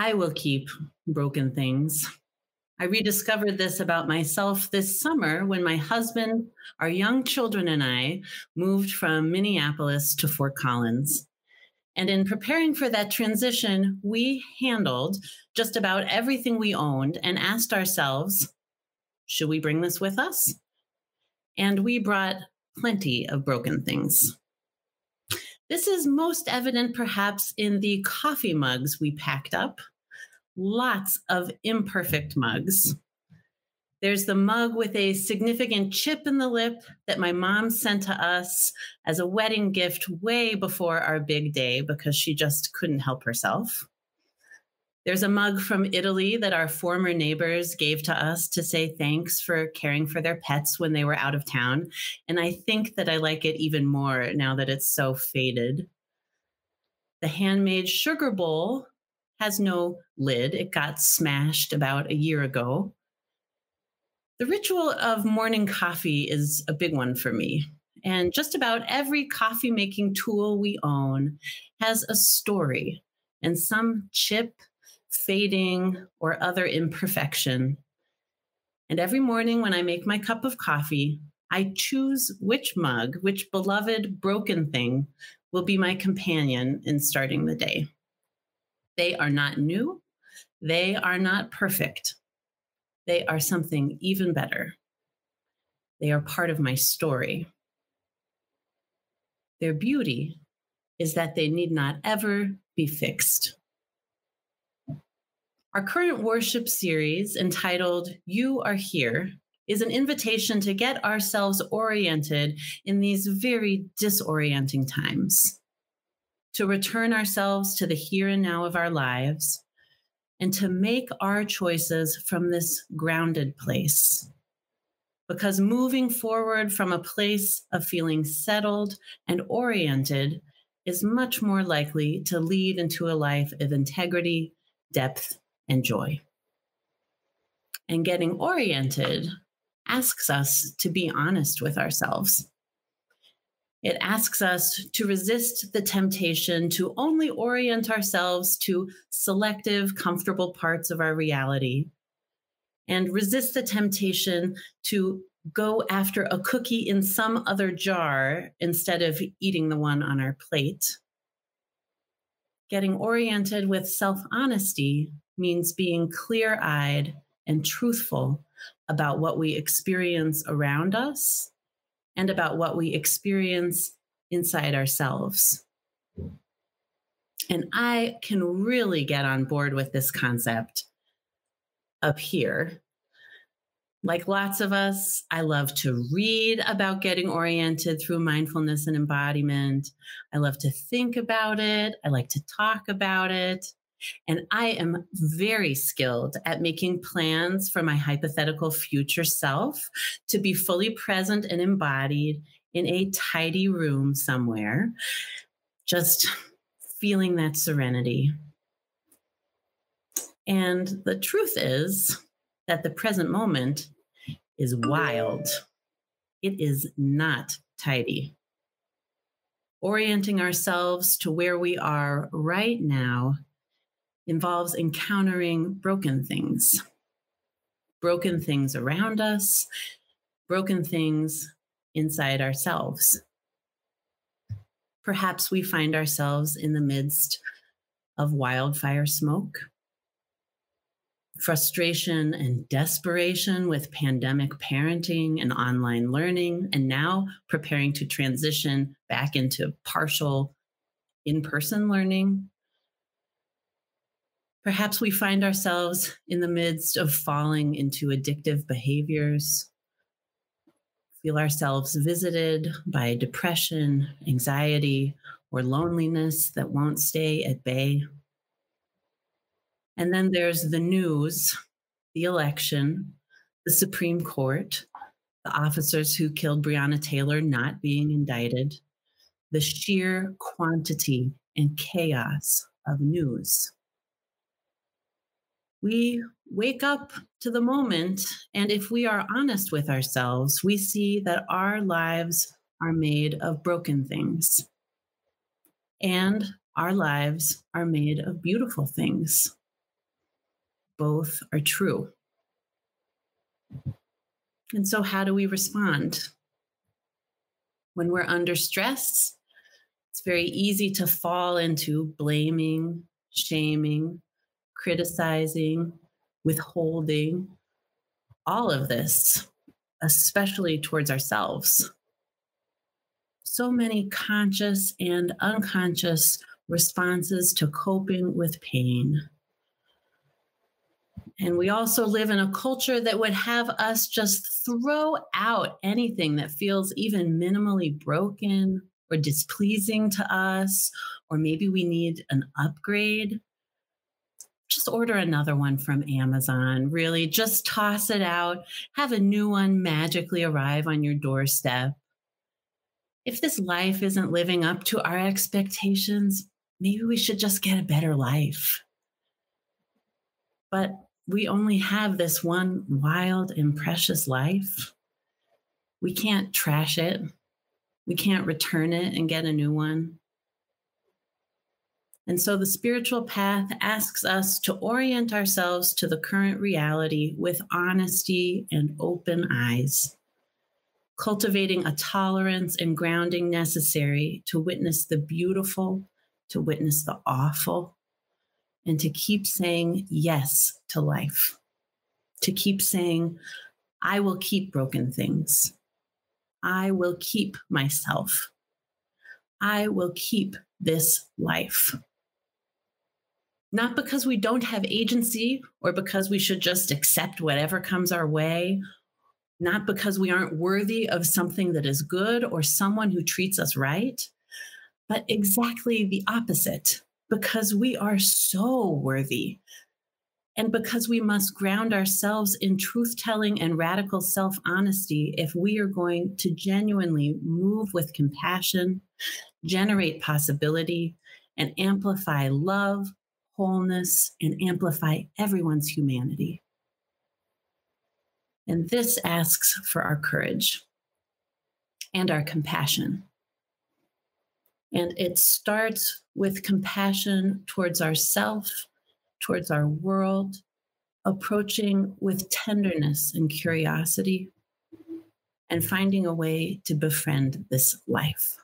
I will keep broken things. I rediscovered this about myself this summer when my husband, our young children, and I moved from Minneapolis to Fort Collins. And in preparing for that transition, we handled just about everything we owned and asked ourselves, should we bring this with us? And we brought plenty of broken things. This is most evident perhaps in the coffee mugs we packed up. Lots of imperfect mugs. There's the mug with a significant chip in the lip that my mom sent to us as a wedding gift way before our big day because she just couldn't help herself. There's a mug from Italy that our former neighbors gave to us to say thanks for caring for their pets when they were out of town. And I think that I like it even more now that it's so faded. The handmade sugar bowl has no lid, it got smashed about a year ago. The ritual of morning coffee is a big one for me. And just about every coffee making tool we own has a story and some chip, fading, or other imperfection. And every morning when I make my cup of coffee, I choose which mug, which beloved broken thing will be my companion in starting the day. They are not new, they are not perfect, they are something even better. They are part of my story. Their beauty is that they need not ever be fixed. Our current worship series, entitled You Are Here, is an invitation to get ourselves oriented in these very disorienting times, to return ourselves to the here and now of our lives, and to make our choices from this grounded place. Because moving forward from a place of feeling settled and oriented is much more likely to lead into a life of integrity, depth, and joy. And getting oriented asks us to be honest with ourselves. It asks us to resist the temptation to only orient ourselves to selective, comfortable parts of our reality and resist the temptation to go after a cookie in some other jar instead of eating the one on our plate. Getting oriented with self honesty means being clear eyed and truthful about what we experience around us and about what we experience inside ourselves. And I can really get on board with this concept up here. Like lots of us, I love to read about getting oriented through mindfulness and embodiment. I love to think about it. I like to talk about it. And I am very skilled at making plans for my hypothetical future self to be fully present and embodied in a tidy room somewhere, just feeling that serenity. And the truth is that the present moment is wild. It is not tidy. Orienting ourselves to where we are right now involves encountering broken things, broken things around us, broken things inside ourselves. Perhaps we find ourselves in the midst of wildfire smoke, frustration and desperation with pandemic parenting and online learning, and now preparing to transition back into partial in person learning. Perhaps we find ourselves in the midst of falling into addictive behaviors, feel ourselves visited by depression, anxiety, or loneliness that won't stay at bay. And then there's the news, the election, the Supreme Court, the officers who killed Breonna Taylor not being indicted, the sheer quantity and chaos of news we wake up to the moment. And if we are honest with ourselves, we see that our lives are made of broken things. And our lives are made of beautiful things. both are true. And so, how do we respond? When we're under stress, it's very easy to fall into blaming, shaming, criticizing, withholding, all of this, especially towards ourselves. So many conscious and unconscious responses to coping with pain. And we also live in a culture that would have us just throw out anything that feels even minimally broken or displeasing to us, or maybe we need an upgrade. Just order another one from Amazon. Really, just toss it out. Have a new one magically arrive on your doorstep. If this life isn't living up to our expectations, maybe we should just get a better life. But we only have this one wild and precious life. We can't trash it. We can't return it and get a new one. And so the spiritual path asks us to orient ourselves to the current reality with honesty and open eyes, cultivating a tolerance and grounding necessary to witness the beautiful, to witness the awful, and to keep saying yes to life, to keep saying, I will keep broken things. I will keep myself. I will keep this life. Not because we don't have agency or because we should just accept whatever comes our way, not because we aren't worthy of something that is good or someone who treats us right, but exactly the opposite because we are so worthy. And because we must ground ourselves in truth telling and radical self honesty if we are going to genuinely move with compassion, generate possibility, and amplify love, wholeness, and amplify everyone's humanity. And this asks for our courage and our compassion. And it starts with compassion towards ourself, towards our world, approaching with tenderness and curiosity, and finding a way to befriend this life.